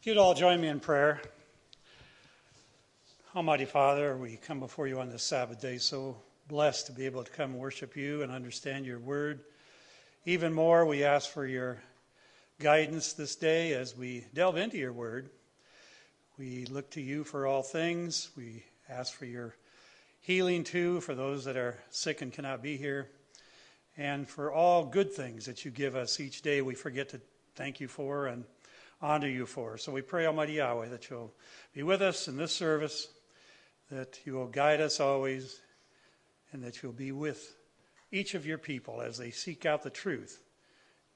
If you'd all join me in prayer. Almighty Father, we come before you on this Sabbath day, so blessed to be able to come worship you and understand your word. Even more, we ask for your guidance this day as we delve into your word. We look to you for all things. We ask for your healing too for those that are sick and cannot be here. And for all good things that you give us each day, we forget to thank you for and honor you for. So we pray, Almighty Yahweh, that you'll be with us in this service, that you will guide us always, and that you'll be with each of your people as they seek out the truth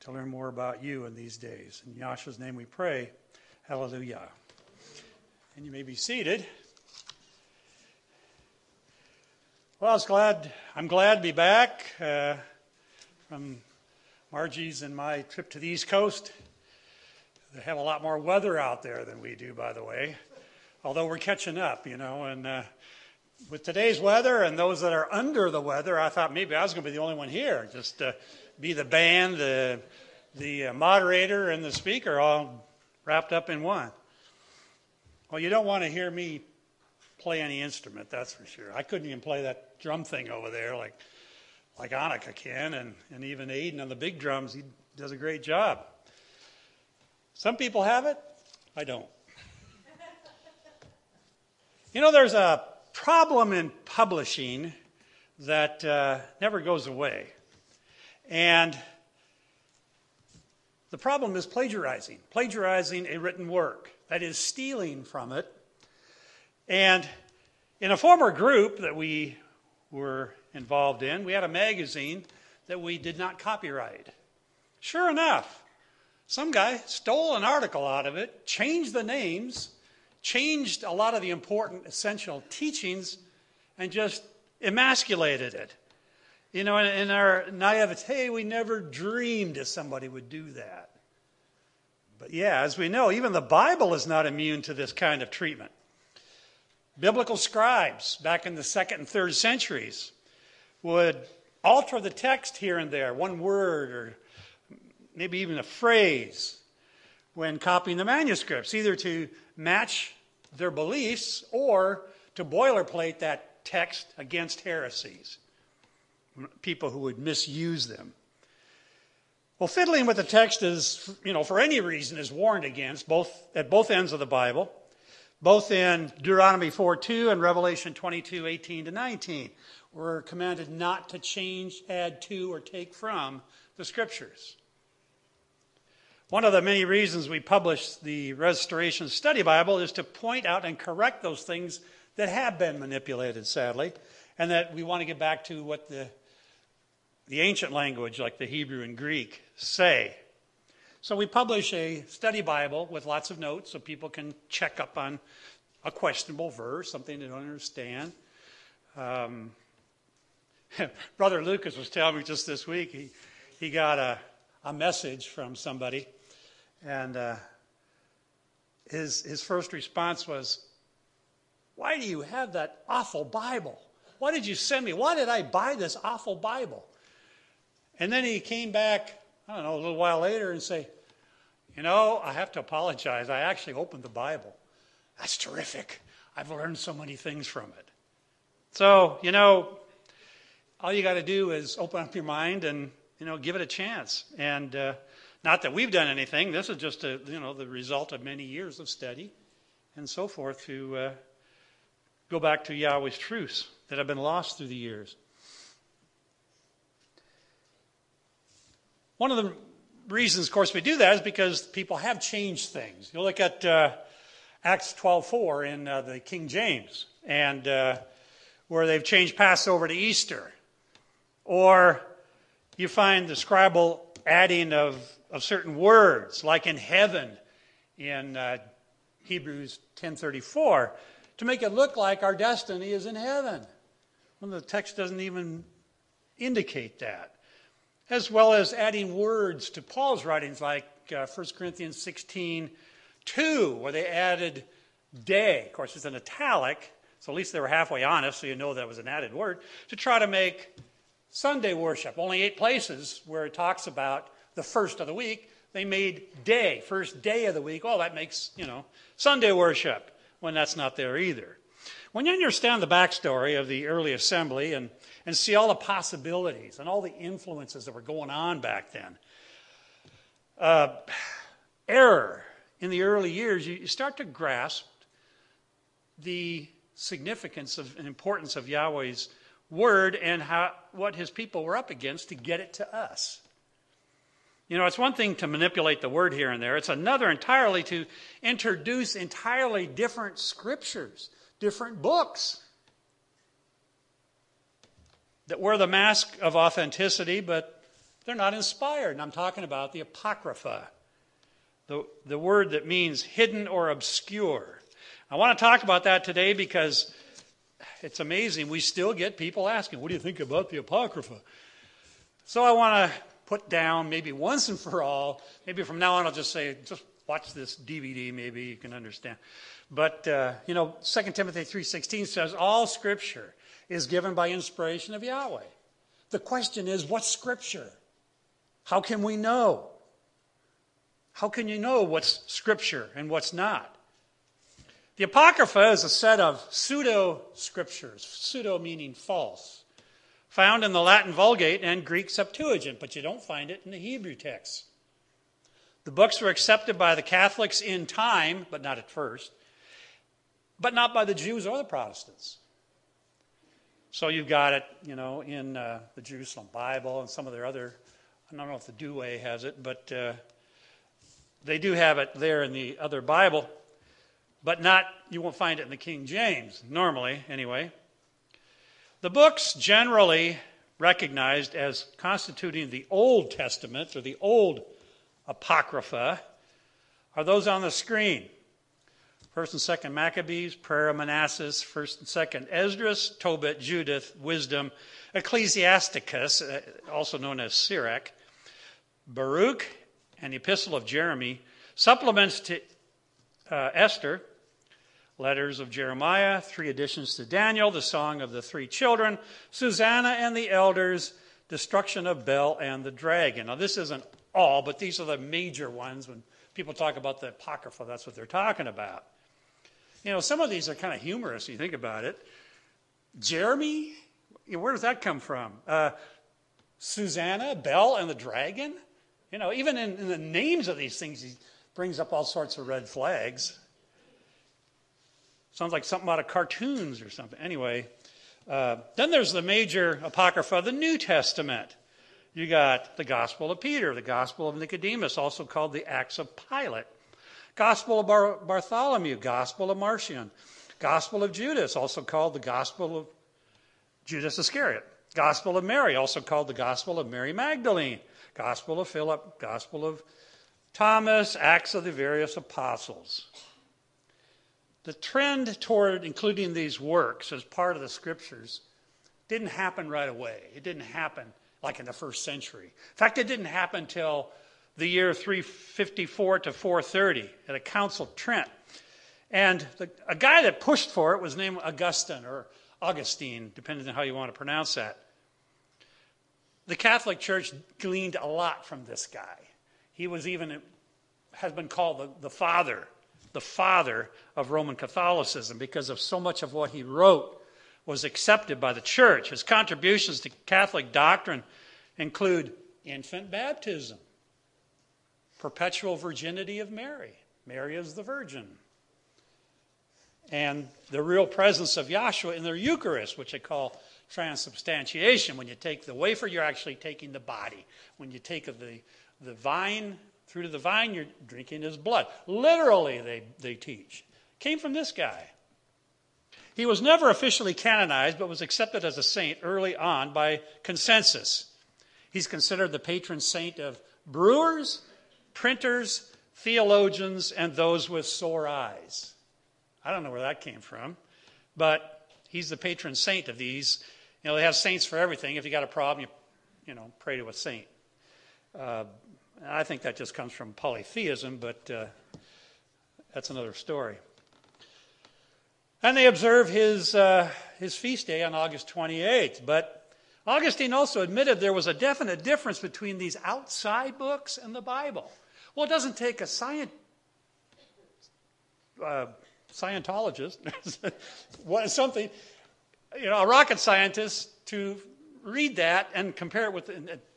to learn more about you in these days. In Yahshua's name we pray. Hallelujah. And you may be seated. Well, I was glad. I'm glad to be back uh, from Margie's and my trip to the East Coast. They have a lot more weather out there than we do, by the way. Although we're catching up, you know. And uh, with today's weather and those that are under the weather, I thought maybe I was going to be the only one here, just to be the band, the the uh, moderator, and the speaker all wrapped up in one. Well, you don't want to hear me play any instrument, that's for sure. I couldn't even play that drum thing over there like like Annika can, and, and even Aiden on the big drums, he does a great job. Some people have it, I don't. you know, there's a problem in publishing that uh, never goes away. And the problem is plagiarizing, plagiarizing a written work, that is, stealing from it. And in a former group that we were involved in, we had a magazine that we did not copyright. Sure enough, some guy stole an article out of it, changed the names, changed a lot of the important essential teachings, and just emasculated it. You know, in, our naivete, we never dreamed that somebody would do that. But yeah, as we know, even the Bible is not immune to this kind of treatment. Biblical scribes back in the second and third centuries would alter the text here and there, one word or maybe even a phrase when copying the manuscripts, either to match their beliefs or to boilerplate that text against heresies, people who would misuse them. Well, fiddling with the text is, you know, for any reason is warned against, both at both ends of the Bible, both in Deuteronomy 4:2 and Revelation 22:18 to 19. We're commanded not to change, add to, or take from the scriptures. One of the many reasons we publish the Restoration Study Bible is to point out and correct those things that have been manipulated, sadly, and that we want to get back to what the, the ancient language, like the Hebrew and Greek, say. So we publish a study Bible with lots of notes so people can check up on a questionable verse, something they don't understand. Um, Brother Lucas was telling me just this week he, he got a, a message from somebody and uh, his, his first response was, Why do you have that awful Bible? Why did you send me? Why did I buy this awful Bible? And then he came back, I don't know, a little while later and say, You know, I have to apologize. I actually opened the Bible. That's terrific. I've learned so many things from it. So, you know, all you got to do is open up your mind and, you know, give it a chance. And, uh, not that we've done anything. This is just a, you know the result of many years of study and so forth to uh, go back to Yahweh's truths that have been lost through the years. One of the reasons, of course, we do that is because people have changed things. You look at uh, Acts 12:4 in uh, the King James, and uh, where they've changed Passover to Easter, or you find the scribal adding of of certain words, like in heaven in uh, Hebrews 10:34, to make it look like our destiny is in heaven. When the text doesn't even indicate that. As well as adding words to Paul's writings, like uh, 1 Corinthians 16, 2, where they added day. Of course, it's an italic, so at least they were halfway honest, so you know that was an added word, to try to make Sunday worship. Only eight places where it talks about the first of the week, they made day, first day of the week. Oh, that makes, you know, Sunday worship when that's not there either. When you understand the backstory of the early assembly and, and see all the possibilities and all the influences that were going on back then, uh, error in the early years, you start to grasp the significance of, and importance of Yahweh's word and how, what his people were up against to get it to us. You know, it's one thing to manipulate the word here and there, it's another entirely to introduce entirely different scriptures, different books that wear the mask of authenticity, but they're not inspired. And I'm talking about the Apocrypha, the, the word that means hidden or obscure. I want to talk about that today because it's amazing. We still get people asking, What do you think about the Apocrypha? So I want to put down, maybe once and for all, maybe from now on I'll just say, just watch this DVD, maybe you can understand. But, uh, you know, 2 Timothy 3.16 says, all Scripture is given by inspiration of Yahweh. The question is, what's Scripture? How can we know? How can you know what's Scripture and what's not? The Apocrypha is a set of pseudo scriptures, pseudo meaning false, found in the Latin Vulgate and Greek Septuagint, but you don't find it in the Hebrew text. The books were accepted by the Catholics in time, but not at first, but not by the Jews or the Protestants. So you've got it, you know, in uh, the Jerusalem Bible and some of their other, I don't know if the Douay has it, but uh, they do have it there in the other Bible but not, you won't find it in the King James, normally, anyway. The books generally recognized as constituting the Old Testament or the Old Apocrypha are those on the screen. First and Second Maccabees, Prayer of Manasses, First and Second Esdras, Tobit, Judith, Wisdom, Ecclesiasticus, uh, also known as Sirach, Baruch, and the Epistle of Jeremy, supplements to uh, Esther, letters of Jeremiah, three additions to Daniel, the song of the three children, Susanna and the elders, destruction of Bel and the dragon. Now, this isn't all, but these are the major ones. When people talk about the Apocrypha, that's what they're talking about. You know, some of these are kind of humorous, you think about it. Jeremy, where does that come from? Uh, Susanna, Bel, and the dragon? You know, even in, in the names of these things, he brings up all sorts of red flags. Sounds like something out of cartoons or something. Anyway, uh, then there's the major Apocrypha, the New Testament. You got the Gospel of Peter, the Gospel of Nicodemus, also called the Acts of Pilate, Gospel of Bar- Bartholomew, Gospel of Marcion, Gospel of Judas, also called the Gospel of Judas Iscariot, Gospel of Mary, also called the Gospel of Mary Magdalene, Gospel of Philip, Gospel of Thomas, Acts of the various apostles. The trend toward including these works as part of the scriptures didn't happen right away. It didn't happen like in the first century. In fact, it didn't happen until the year 354 to 430 at a Council of Trent. And the, a guy that pushed for it was named Augustine or Augustine, depending on how you want to pronounce that. The Catholic Church gleaned a lot from this guy. He was even has been called the, the father the father of Roman Catholicism because of so much of what he wrote was accepted by the church. His contributions to Catholic doctrine include infant baptism, perpetual virginity of Mary, Mary is the virgin, and the real presence of Yahshua in the Eucharist, which they call transubstantiation. When you take the wafer, you're actually taking the body. When you take the, the vine Fruit of the vine, you're drinking his blood. Literally, they, they teach. Came from this guy. He was never officially canonized, but was accepted as a saint early on by consensus. He's considered the patron saint of brewers, printers, theologians, and those with sore eyes. I don't know where that came from, but he's the patron saint of these. You know, they have saints for everything. If you got a problem, you, you know, pray to a saint. Uh, I think that just comes from polytheism, but uh, that's another story. And they observe his, uh, his feast day on August 28th. But Augustine also admitted there was a definite difference between these outside books and the Bible. Well, it doesn't take a scient, uh, Scientologist, something, you know, a rocket scientist to read that and compare it with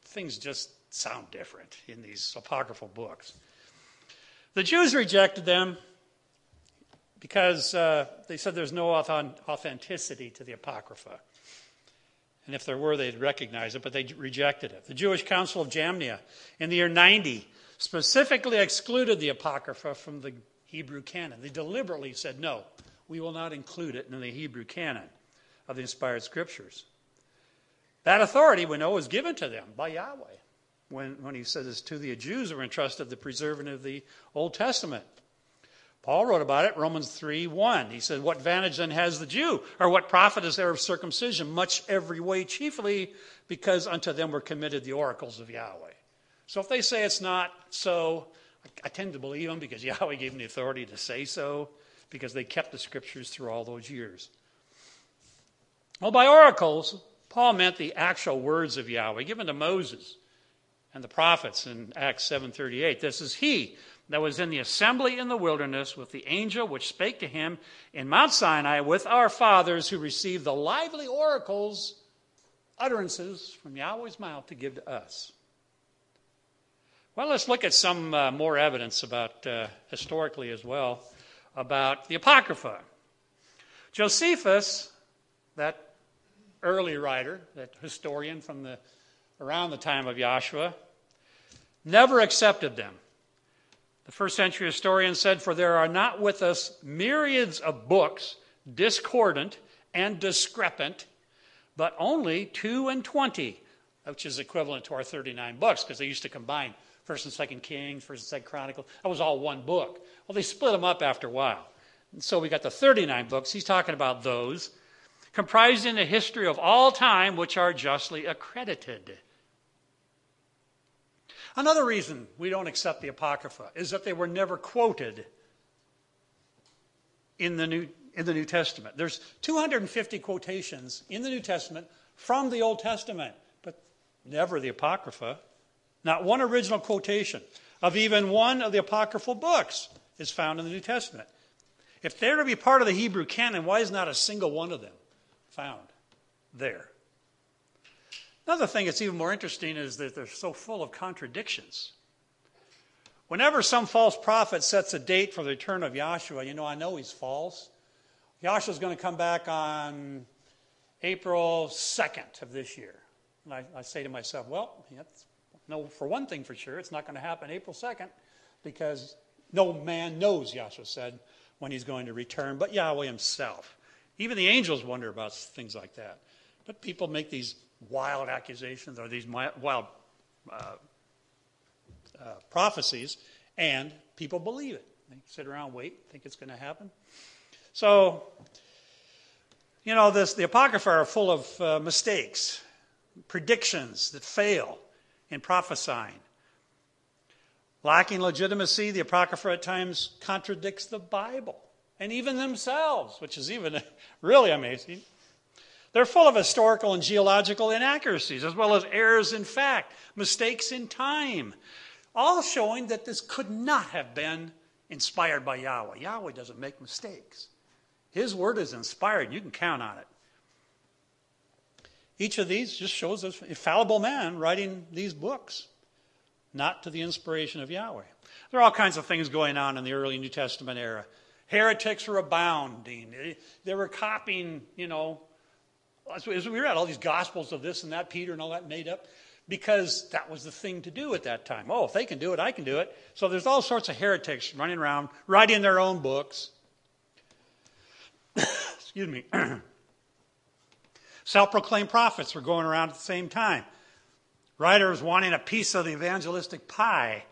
things just sound different in these apocryphal books. The Jews rejected them because uh, they said there's no authenticity to the Apocrypha. And if there were, they'd recognize it, but they rejected it. The Jewish Council of Jamnia in the year 90 specifically excluded the Apocrypha from the Hebrew canon. They deliberately said, no, we will not include it in the Hebrew canon of the inspired scriptures. That authority, we know, was given to them by Yahweh when, when he says to the Jews who were entrusted the preserving of the Old Testament. Paul wrote about it, Romans 3 1. He said, What advantage then has the Jew? Or what profit is there of circumcision? Much every way, chiefly because unto them were committed the oracles of Yahweh. So if they say it's not so, I tend to believe them because Yahweh gave them the authority to say so, because they kept the scriptures through all those years. Well, by oracles, Paul meant the actual words of Yahweh given to Moses and the prophets in Acts 7:38. This is he that was in the assembly in the wilderness with the angel which spake to him in Mount Sinai with our fathers who received the lively oracles, utterances from Yahweh's mouth to give to us. Well, let's look at some uh, more evidence about, uh, historically as well, about the Apocrypha. Josephus, that early writer, that historian from the, around the time of Yahshua, never accepted them. The first century historian said, For there are not with us myriads of books, discordant and discrepant, but only two and twenty, which is equivalent to our 39 books, because they used to combine First and Second Kings, First and Second Chronicles. That was all one book. Well, they split them up after a while. And so we got the 39 books. He's talking about those, comprising the history of all time, which are justly accredited. Another reason we don't accept the Apocrypha is that they were never quoted in the New, in the New Testament. There's 250 quotations in the New Testament from the Old Testament, but never the Apocrypha. Not one original quotation of even one of the apocryphal books is found in the New Testament. If they're to be part of the Hebrew canon, why is not a single one of them found there? Another thing that's even more interesting is that they're so full of contradictions. Whenever some false prophet sets a date for the return of Yahshua, you know, I know he's false. Yahshua's going to come back on April 2nd of this year. And I, I say to myself, well, no, for one thing for sure, it's not going to happen April 2nd because no man knows, Yahshua said, when he's going to return, but Yahweh himself. Even the angels wonder about things like that. But people make these wild accusations or these wild uh, uh, prophecies, and people believe it. They sit around, wait, think it's going to happen. So, you know, this, the Apocrypha are full of uh, mistakes, predictions that fail in prophesying. Lacking legitimacy, the Apocrypha at times contradicts the Bible and even themselves, which is even really amazing. They're full of historical and geological inaccuracies, as well as errors in fact, mistakes in time, all showing that this could not have been inspired by Yahweh. Yahweh doesn't make mistakes. His word is inspired. You can count on it. Each of these just shows a fallible man writing these books, not to the inspiration of Yahweh. There are all kinds of things going on in the early New Testament era. Heretics were abounding. They were copying, you know, as we read all these gospels of this and that, Peter and all that made up, because that was the thing to do at that time. Oh, if they can do it, I can do it. So there's all sorts of heretics running around, writing their own books. Excuse me. Self proclaimed prophets were going around at the same time. Writers wanting a piece of the evangelistic pie.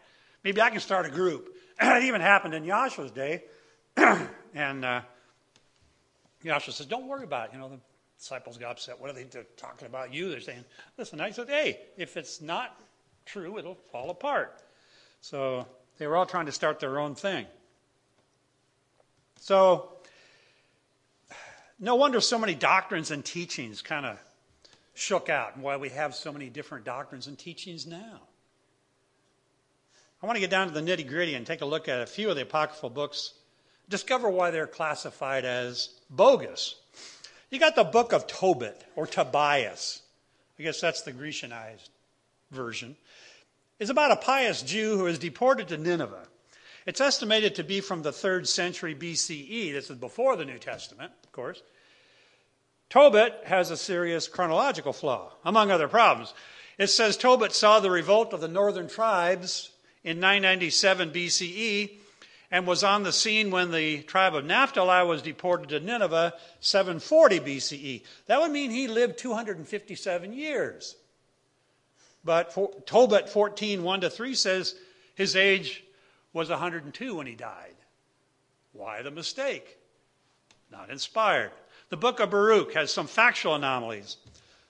Maybe I can start a group. it even happened in Yahshua's day. and uh, Yahshua says, Don't worry about it. You know, the disciples got upset. What are they talking about you? They're saying, listen, I said, hey, if it's not true, it'll fall apart. So they were all trying to start their own thing. So no wonder so many doctrines and teachings kind of shook out and why we have so many different doctrines and teachings now. I want to get down to the nitty gritty and take a look at a few of the apocryphal books, discover why they're classified as bogus. You got the book of Tobit or Tobias. I guess that's the Grecianized version. It's about a pious Jew who is deported to Nineveh. It's estimated to be from the third century BCE. This is before the New Testament, of course. Tobit has a serious chronological flaw, among other problems. It says Tobit saw the revolt of the northern tribes in 997 BCE and was on the scene when the tribe of Naphtali was deported to Nineveh 740 BCE. That would mean he lived 257 years. But for, Tobit 14, 1 to 3 says his age was 102 when he died. Why the mistake? Not inspired. The book of Baruch has some factual anomalies,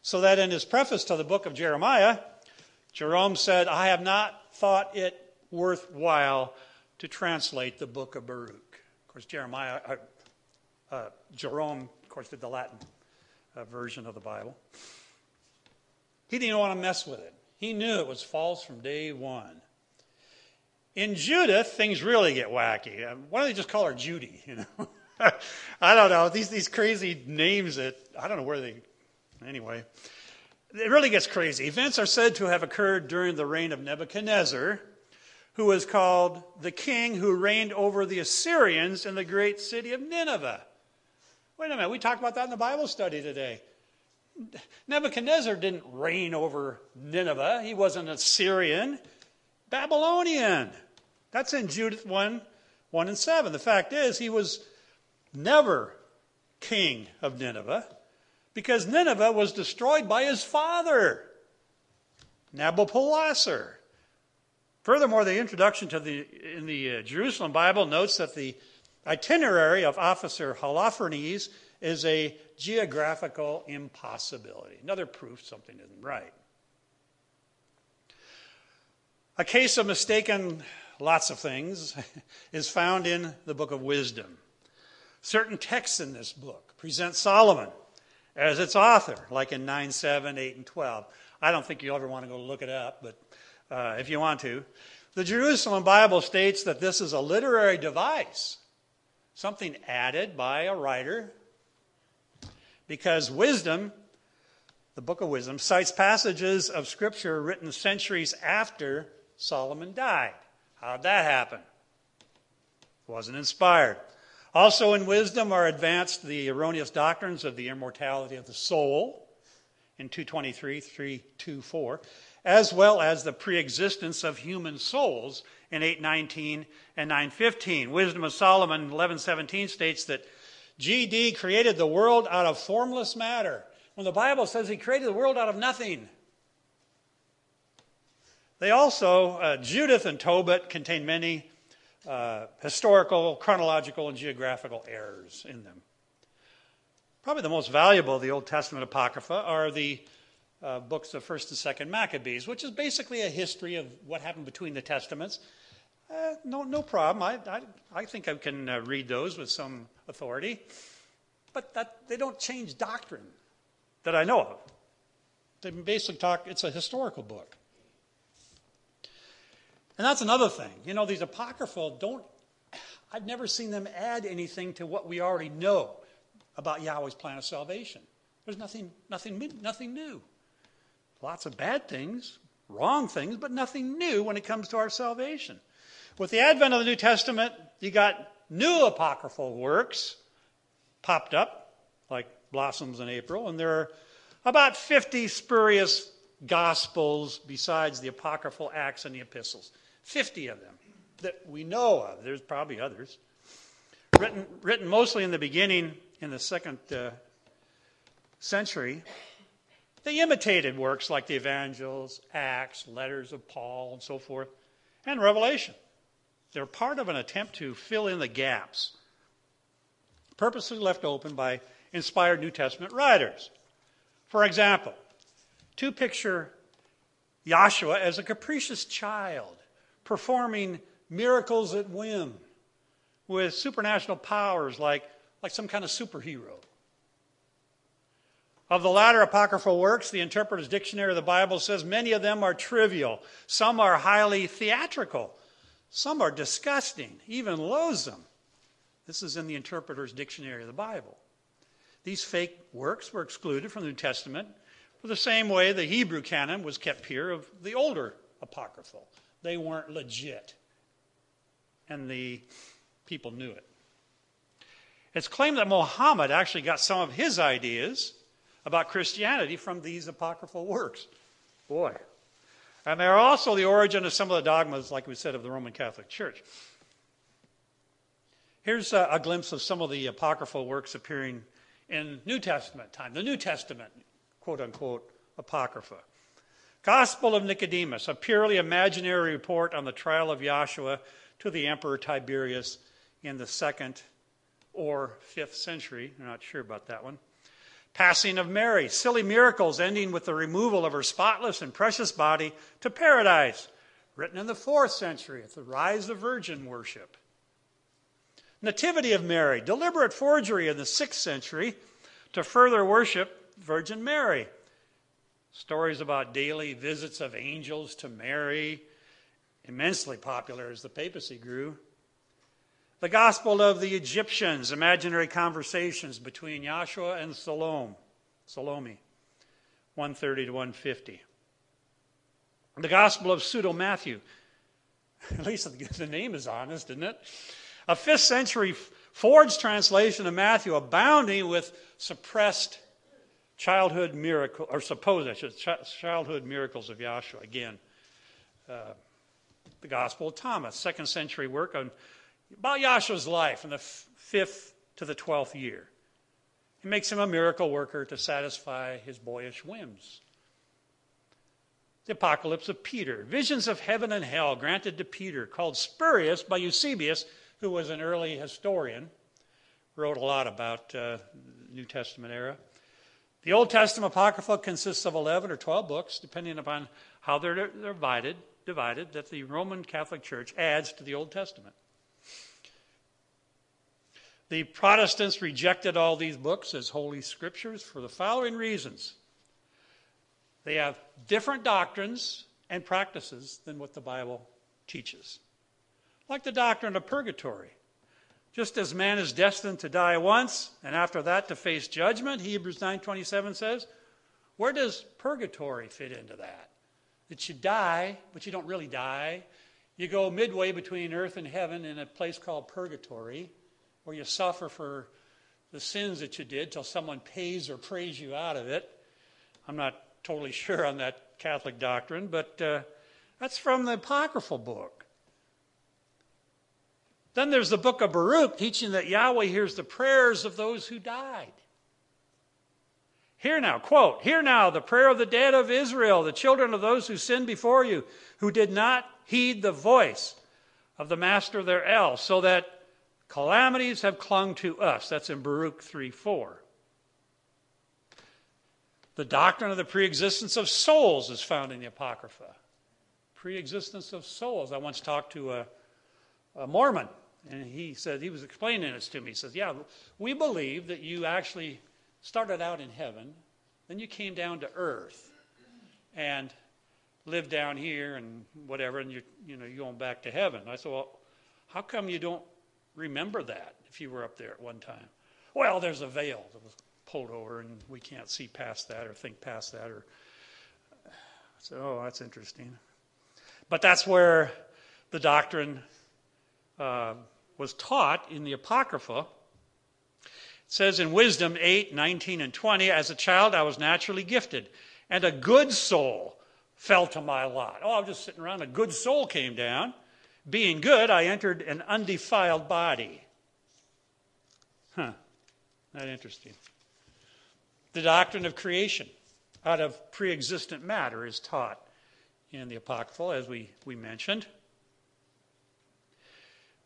so that in his preface to the book of Jeremiah, Jerome said, I have not thought it worthwhile to translate the book of Baruch. Of course, Jeremiah, uh, uh, Jerome, of course, did the Latin uh, version of the Bible. He didn't want to mess with it. He knew it was false from day one. In Judith, things really get wacky. Uh, why don't they just call her Judy? You know, I don't know these these crazy names that I don't know where they. Anyway, it really gets crazy. Events are said to have occurred during the reign of Nebuchadnezzar, who was called the king who reigned over the Assyrians in the great city of Nineveh. Wait a minute, we talked about that in the Bible study today. Nebuchadnezzar didn't reign over Nineveh, he was an Assyrian, Babylonian. That's in Judith 1 1 and 7. The fact is, he was never king of Nineveh because Nineveh was destroyed by his father, Nabopolassar. Furthermore, the introduction to the in the uh, Jerusalem Bible notes that the itinerary of Officer Holofernes is a geographical impossibility. Another proof something isn't right. A case of mistaken lots of things is found in the book of Wisdom. Certain texts in this book present Solomon as its author, like in 9, 7, 8, and 12. I don't think you'll ever want to go look it up, but uh, if you want to. The Jerusalem Bible states that this is a literary device, something added by a writer, because wisdom, the book of wisdom, cites passages of Scripture written centuries after Solomon died. How'd that happen? Wasn't inspired. Also in wisdom are advanced the erroneous doctrines of the immortality of the soul in 223, 324, as well as the preexistence of human souls in 819 and 915. Wisdom of Solomon 1117 states that GD created the world out of formless matter. When the Bible says he created the world out of nothing. They also, uh, Judith and Tobit contain many uh, historical, chronological, and geographical errors in them. Probably the most valuable of the Old Testament Apocrypha are the uh, books of 1st and 2nd Maccabees, which is basically a history of what happened between the Testaments. Uh, no, no problem. I, I, I think I can uh, read those with some authority. But that, they don't change doctrine that I know of. They basically talk, it's a historical book. And that's another thing. You know, these apocryphal don't, I've never seen them add anything to what we already know about Yahweh's plan of salvation. There's nothing, nothing, nothing new. Lots of bad things, wrong things, but nothing new when it comes to our salvation. With the advent of the New Testament, you got new apocryphal works popped up, like blossoms in April, and there are about 50 spurious gospels besides the apocryphal Acts and the epistles. 50 of them that we know of. There's probably others. Written, written mostly in the beginning, in the second uh, century, they imitated works like the Evangels, Acts, letters of Paul, and so forth, and Revelation. They're part of an attempt to fill in the gaps, purposely left open by inspired New Testament writers. For example, to picture Yahshua as a capricious child performing miracles at whim with supernatural powers like, like some kind of superhero. Of the latter apocryphal works, the Interpreter's Dictionary of the Bible says many of them are trivial, some are highly theatrical, Some are disgusting, even loathsome. This is in the Interpreter's Dictionary of the Bible. These fake works were excluded from the New Testament for the same way the Hebrew canon was kept pure of the older apocryphal. They weren't legit. And the people knew it. It's claimed that Muhammad actually got some of his ideas about Christianity from these apocryphal works. Boy. And they're also the origin of some of the dogmas, like we said, of the Roman Catholic Church. Here's a, a glimpse of some of the apocryphal works appearing in New Testament time, the New Testament, quote unquote, apocrypha. Gospel of Nicodemus, a purely imaginary report on the trial of Yahshua to the Emperor Tiberius in the second or fifth century. I'm not sure about that one. Passing of Mary, silly miracles ending with the removal of her spotless and precious body to paradise, written in the fourth century at the rise of virgin worship. Nativity of Mary, deliberate forgery in the sixth century to further worship Virgin Mary. Stories about daily visits of angels to Mary, immensely popular as the papacy grew. The Gospel of the Egyptians, imaginary conversations between Yahshua and Salome, Salome, 130 to 150. The Gospel of Pseudo Matthew, at least the name is honest, isn't it? A fifth century forged translation of Matthew abounding with suppressed childhood miracle or supposed childhood miracles of Yahshua. Again, uh, the Gospel of Thomas, second century work on about Yahshua's life in the fifth to the twelfth year. He makes him a miracle worker to satisfy his boyish whims. The Apocalypse of Peter, visions of heaven and hell granted to Peter, called spurious by Eusebius, who was an early historian, wrote a lot about uh, New Testament era. The Old Testament Apocrypha consists of 11 or 12 books, depending upon how they're divided, divided that the Roman Catholic Church adds to the Old Testament. The Protestants rejected all these books as holy scriptures for the following reasons they have different doctrines and practices than what the Bible teaches. Like the doctrine of purgatory. Just as man is destined to die once and after that to face judgment, Hebrews 9:27 says, where does purgatory fit into that? That you die, but you don't really die. You go midway between earth and heaven in a place called purgatory where you suffer for the sins that you did till someone pays or prays you out of it. I'm not totally sure on that Catholic doctrine, but uh, that's from the Apocryphal book. Then there's the book of Baruch teaching that Yahweh hears the prayers of those who died. Hear now, quote, Hear now the prayer of the dead of Israel, the children of those who sinned before you, who did not heed the voice of the master of their El, so that Calamities have clung to us. That's in Baruch 3 4. The doctrine of the preexistence of souls is found in the Apocrypha. Preexistence of souls. I once talked to a, a Mormon, and he said, he was explaining this to me. He says, Yeah, we believe that you actually started out in heaven, then you came down to earth and lived down here and whatever, and you're, you know, you're going back to heaven. I said, Well, how come you don't remember that if you were up there at one time. Well, there's a veil that was pulled over, and we can't see past that or think past that. Or so, oh, that's interesting. But that's where the doctrine uh, was taught in the Apocrypha. It says in Wisdom 8, 19, and 20, as a child I was naturally gifted, and a good soul fell to my lot. Oh, I'm just sitting around, a good soul came down. Being good, I entered an undefiled body. Huh, not interesting. The doctrine of creation out of pre existent matter is taught in the Apocrypha, as we, we mentioned.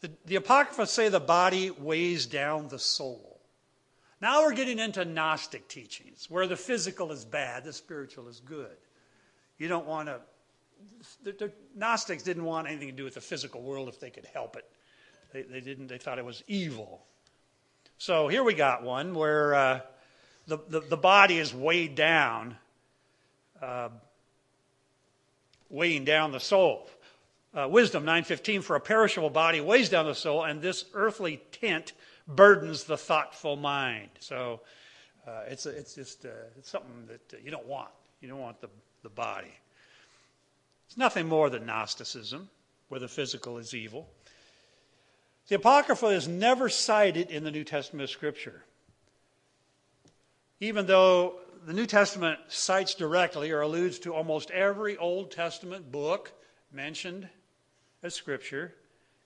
The, the Apocrypha say the body weighs down the soul. Now we're getting into Gnostic teachings, where the physical is bad, the spiritual is good. You don't want to the, the, Gnostics didn't want anything to do with the physical world if they could help it. They, they didn't. They thought it was evil. So here we got one where uh, the, the, the body is weighed down, uh, weighing down the soul. uh, Wisdom 9:15 for a perishable body weighs down the soul and this earthly tent burdens the thoughtful mind. So uh, it's, it's just uh, it's something that uh, you don't want. You don't want the, the body. It's nothing more than Gnosticism, where the physical is evil. The Apocrypha is never cited in the New Testament Scripture. Even though the New Testament cites directly or alludes to almost every Old Testament book mentioned as Scripture,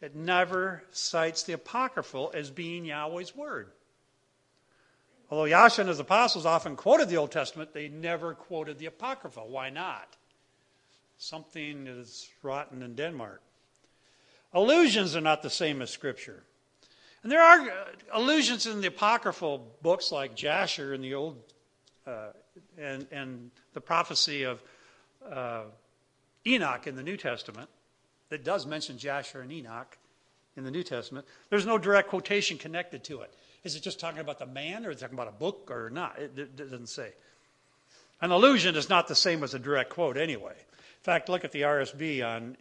it never cites the Apocryphal as being Yahweh's Word. Although Yahshua and his apostles often quoted the Old Testament, they never quoted the Apocrypha. Why not? Something is rotten in Denmark. Allusions are not the same as Scripture. And there are uh, allusions in the apocryphal books like Jasher in the Old, uh, and, and the prophecy of uh, Enoch in the New Testament that does mention Jasher and Enoch in the New Testament. There's no direct quotation connected to it. Is it just talking about the man, or is it talking about a book, or not? It, it, it doesn't say. An allusion is not the same as a direct quote anyway. In fact, look at the RSV on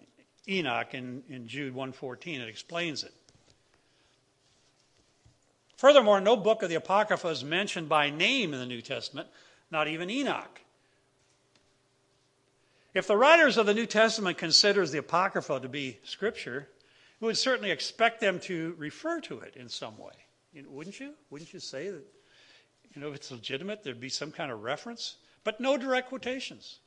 Enoch in, in Jude 114. It explains it. Furthermore, no book of the Apocrypha is mentioned by name in the New Testament, not even Enoch. If the writers of the New Testament considers the Apocrypha to be Scripture, we would certainly expect them to refer to it in some way. You know, wouldn't you? Wouldn't you say that, you know, if it's legitimate, there'd be some kind of reference? But no direct quotations.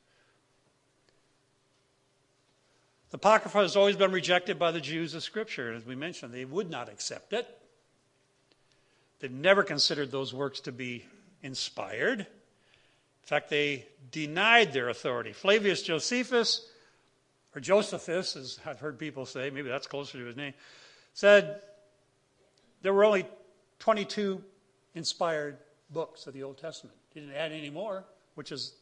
The Apocrypha has always been rejected by the Jews of Scripture. As we mentioned, they would not accept it. They've never considered those works to be inspired. In fact, they denied their authority. Flavius Josephus, or Josephus, as I've heard people say, maybe that's closer to his name, said there were only 22 inspired books of the Old Testament. He didn't add any more, which is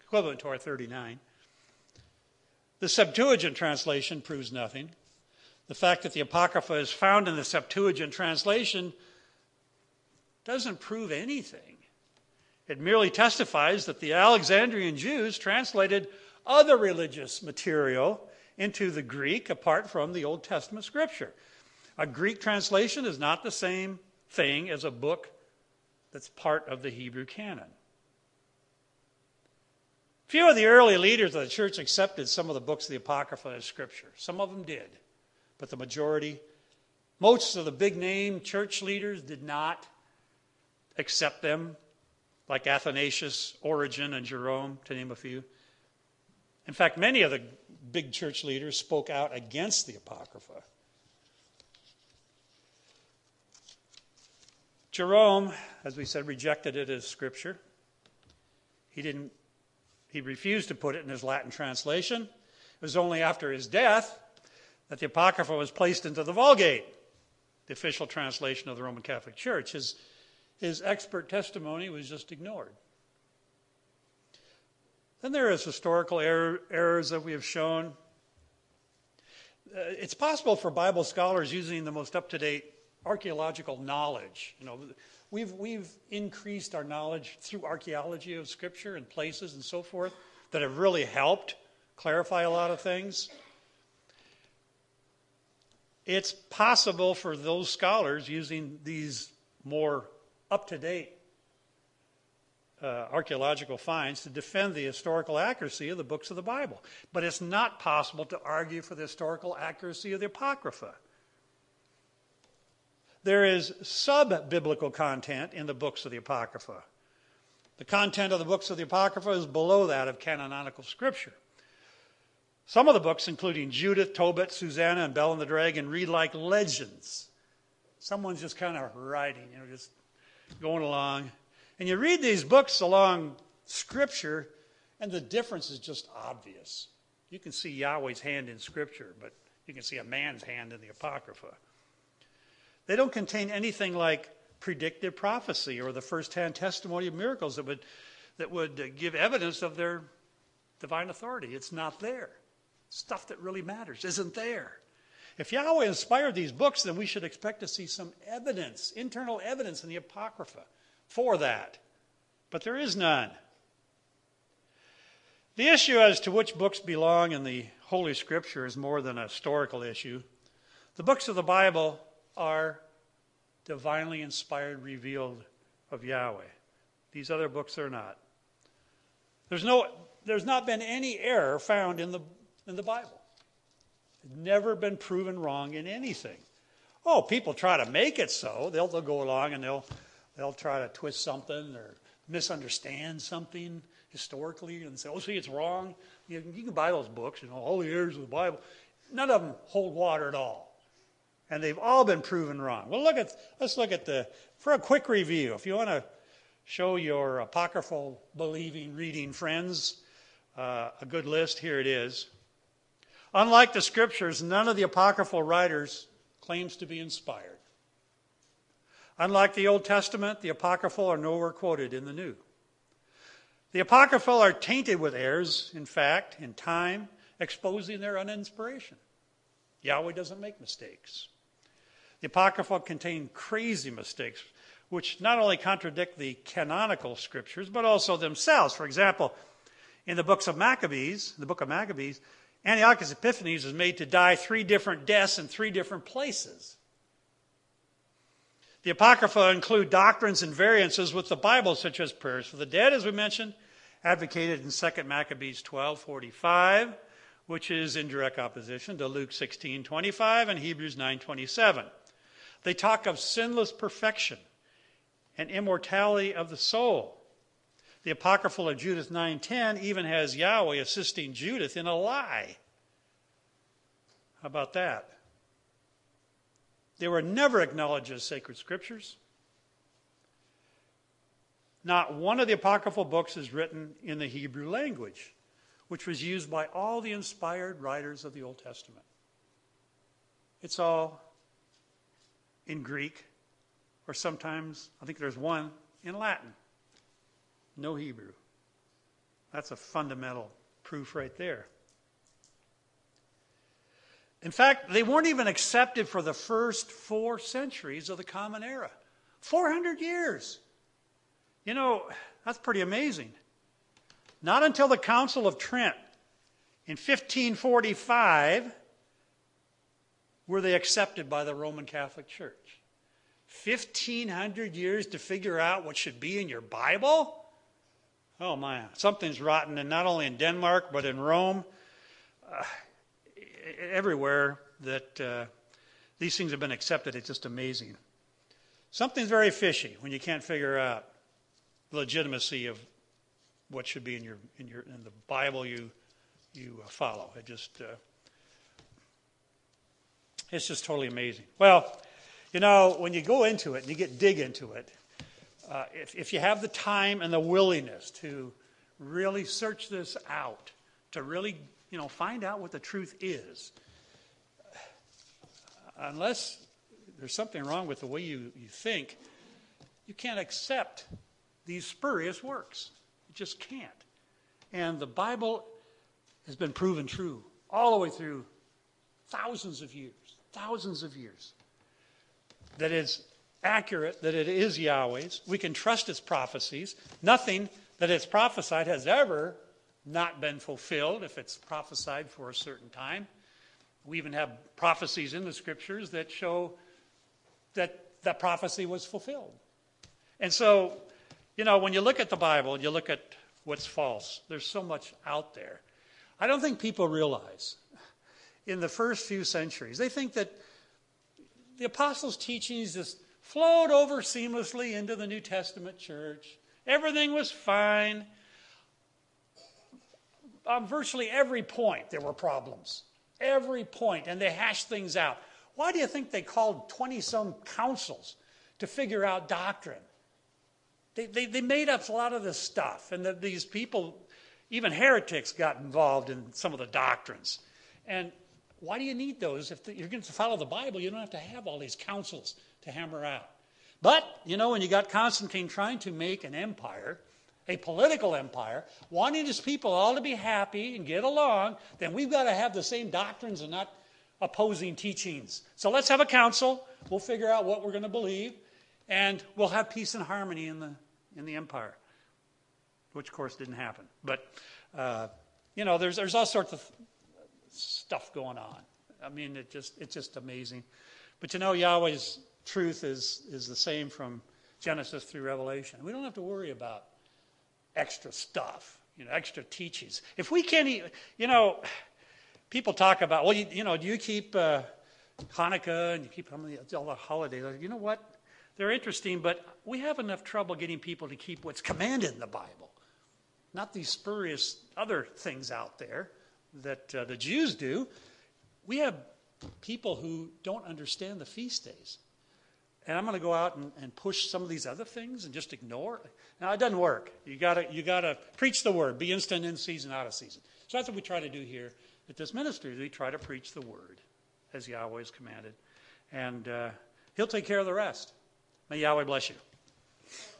equivalent to our 39. The Septuagint translation proves nothing. The fact that the Apocrypha is found in the Septuagint translation doesn't prove anything. It merely testifies that the Alexandrian Jews translated other religious material into the Greek apart from the Old Testament scripture. A Greek translation is not the same thing as a book that's part of the Hebrew canon. Few of the early leaders of the church accepted some of the books of the Apocrypha as scripture. Some of them did, but the majority, most of the big name church leaders did not accept them, like Athanasius, Origen, and Jerome, to name a few. In fact, many of the big church leaders spoke out against the Apocrypha. Jerome, as we said, rejected it as scripture. He didn't he refused to put it in his Latin translation. It was only after his death that the Apocrypha was placed into the Vulgate, the official translation of the Roman Catholic Church. His his expert testimony was just ignored. Then there is historical error, errors that we have shown. Uh, it's possible for Bible scholars using the most up to date archaeological knowledge. You know, we've, we've increased our knowledge through archaeology of Scripture and places and so forth that have really helped clarify a lot of things. It's possible for those scholars using these more up to date uh, archaeological finds to defend the historical accuracy of the books of the Bible. But it's not possible to argue for the historical accuracy of the Apocrypha. There is sub biblical content in the books of the Apocrypha. The content of the books of the Apocrypha is below that of canonical scripture. Some of the books, including Judith, Tobit, Susanna, and Bel and the Dragon, read like legends. Someone's just kind of writing, you know, just going along. And you read these books along Scripture, and the difference is just obvious. You can see Yahweh's hand in Scripture, but you can see a man's hand in the Apocrypha. They don't contain anything like predictive prophecy or the first-hand testimony of miracles that would, that would give evidence of their divine authority. It's not there. Stuff that really matters isn't there. If Yahweh inspired these books, then we should expect to see some evidence, internal evidence in the Apocrypha for that. But there is none. The issue as to which books belong in the Holy Scripture is more than a historical issue. The books of the Bible are divinely inspired, revealed of Yahweh. These other books are not. There's, no, there's not been any error found in the, in the Bible. It's never been proven wrong in anything. Oh, people try to make it so. They'll, they'll go along and they'll, they'll try to twist something or misunderstand something historically and say, oh, see, it's wrong. You you can buy those books, you know, all the errors of the Bible. None of them hold water at all. And they've all been proven wrong. Well, look at, let's look at the, for a quick review, if you want to show your apocryphal believing, reading friends uh, a good list, here it is. Unlike the scriptures, none of the apocryphal writers claims to be inspired. Unlike the Old Testament, the apocryphal are nowhere quoted in the New. The apocryphal are tainted with errors, in fact, in time, exposing their uninspiration. Yahweh doesn't make mistakes. The Apocrypha contain crazy mistakes, which not only contradict the canonical scriptures, but also themselves. For example, in the books of Maccabees, the book of Maccabees, Antiochus Epiphanes is made to die three different deaths in three different places. The Apocrypha include doctrines and variances with the Bible, such as prayers for the dead, as we mentioned, advocated in 2 Maccabees 12:45, which is in direct opposition to Luke 16:25 and Hebrews 9:27. They talk of sinless perfection and immortality of the soul. The apocryphal of Judith 9:10 even has Yahweh assisting Judith in a lie. How about that? They were never acknowledged as sacred scriptures. Not one of the apocryphal books is written in the Hebrew language, which was used by all the inspired writers of the Old Testament. It's all in Greek, or sometimes, I think there's one in Latin. No Hebrew. That's a fundamental proof right there. In fact, they weren't even accepted for the first four centuries of the Common Era 400 years. You know, that's pretty amazing. Not until the Council of Trent in 1545 were they accepted by the Roman Catholic Church. 1,500 years to figure out what should be in your Bible? Oh, my. Something's rotten, and not only in Denmark, but in Rome. Uh, everywhere that uh, these things have been accepted, it's just amazing. Something's very fishy when you can't figure out the legitimacy of what should be in your in your in the Bible you you uh, follow. It just uh, it's just totally amazing. Well, you know, when you go into it and you get dig into it, uh, if, if you have the time and the willingness to really search this out, to really you know find out what the truth is, unless there's something wrong with the way you, you think, you can't accept these spurious works. You just can't. And the Bible has been proven true all the way through thousands of years, thousands of years. that is accurate, that it is Yahweh's. We can trust its prophecies. Nothing that it's prophesied has ever not been fulfilled if it's prophesied for a certain time. We even have prophecies in the scriptures that show that that prophecy was fulfilled. And so you know, when you look at the Bible, you look at what's false, there's so much out there. I don't think people realize in the first few centuries, they think that the apostles' teachings just flowed over seamlessly into the New Testament church. Everything was fine. On virtually every point, there were problems. Every point, and they hashed things out. Why do you think they called 20 some councils to figure out doctrine? They, they, they made up a lot of this stuff, and the, these people, even heretics, got involved in some of the doctrines. And why do you need those? If you're going to follow the Bible, you don't have to have all these councils to hammer out. But, you know, when you got Constantine trying to make an empire, a political empire, wanting his people all to be happy and get along, then we've got to have the same doctrines and not opposing teachings. So let's have a council. We'll figure out what we're going to believe, and we'll have peace and harmony in the in the empire, which of course didn't happen. But uh, you know, there's, there's all sorts of stuff going on. I mean, it just, it's just amazing. But you know, Yahweh's truth is, is the same from Genesis through Revelation. We don't have to worry about extra stuff, you know, extra teachings. If we can't, even, you know, people talk about, well, you, you know, do you keep uh, Hanukkah and you keep all the holidays? You know what? They're interesting, but we have enough trouble getting people to keep what's commanded in the Bible, not these spurious other things out there that uh, the Jews do. We have people who don't understand the feast days. And I'm going to go out and, and push some of these other things and just ignore. Now, it doesn't work. You got you got to preach the word, be instant in season, out of season. So that's what we try to do here at this ministry. We try to preach the word as Yahweh has commanded. And uh, He'll take care of the rest. May Yahweh bless you.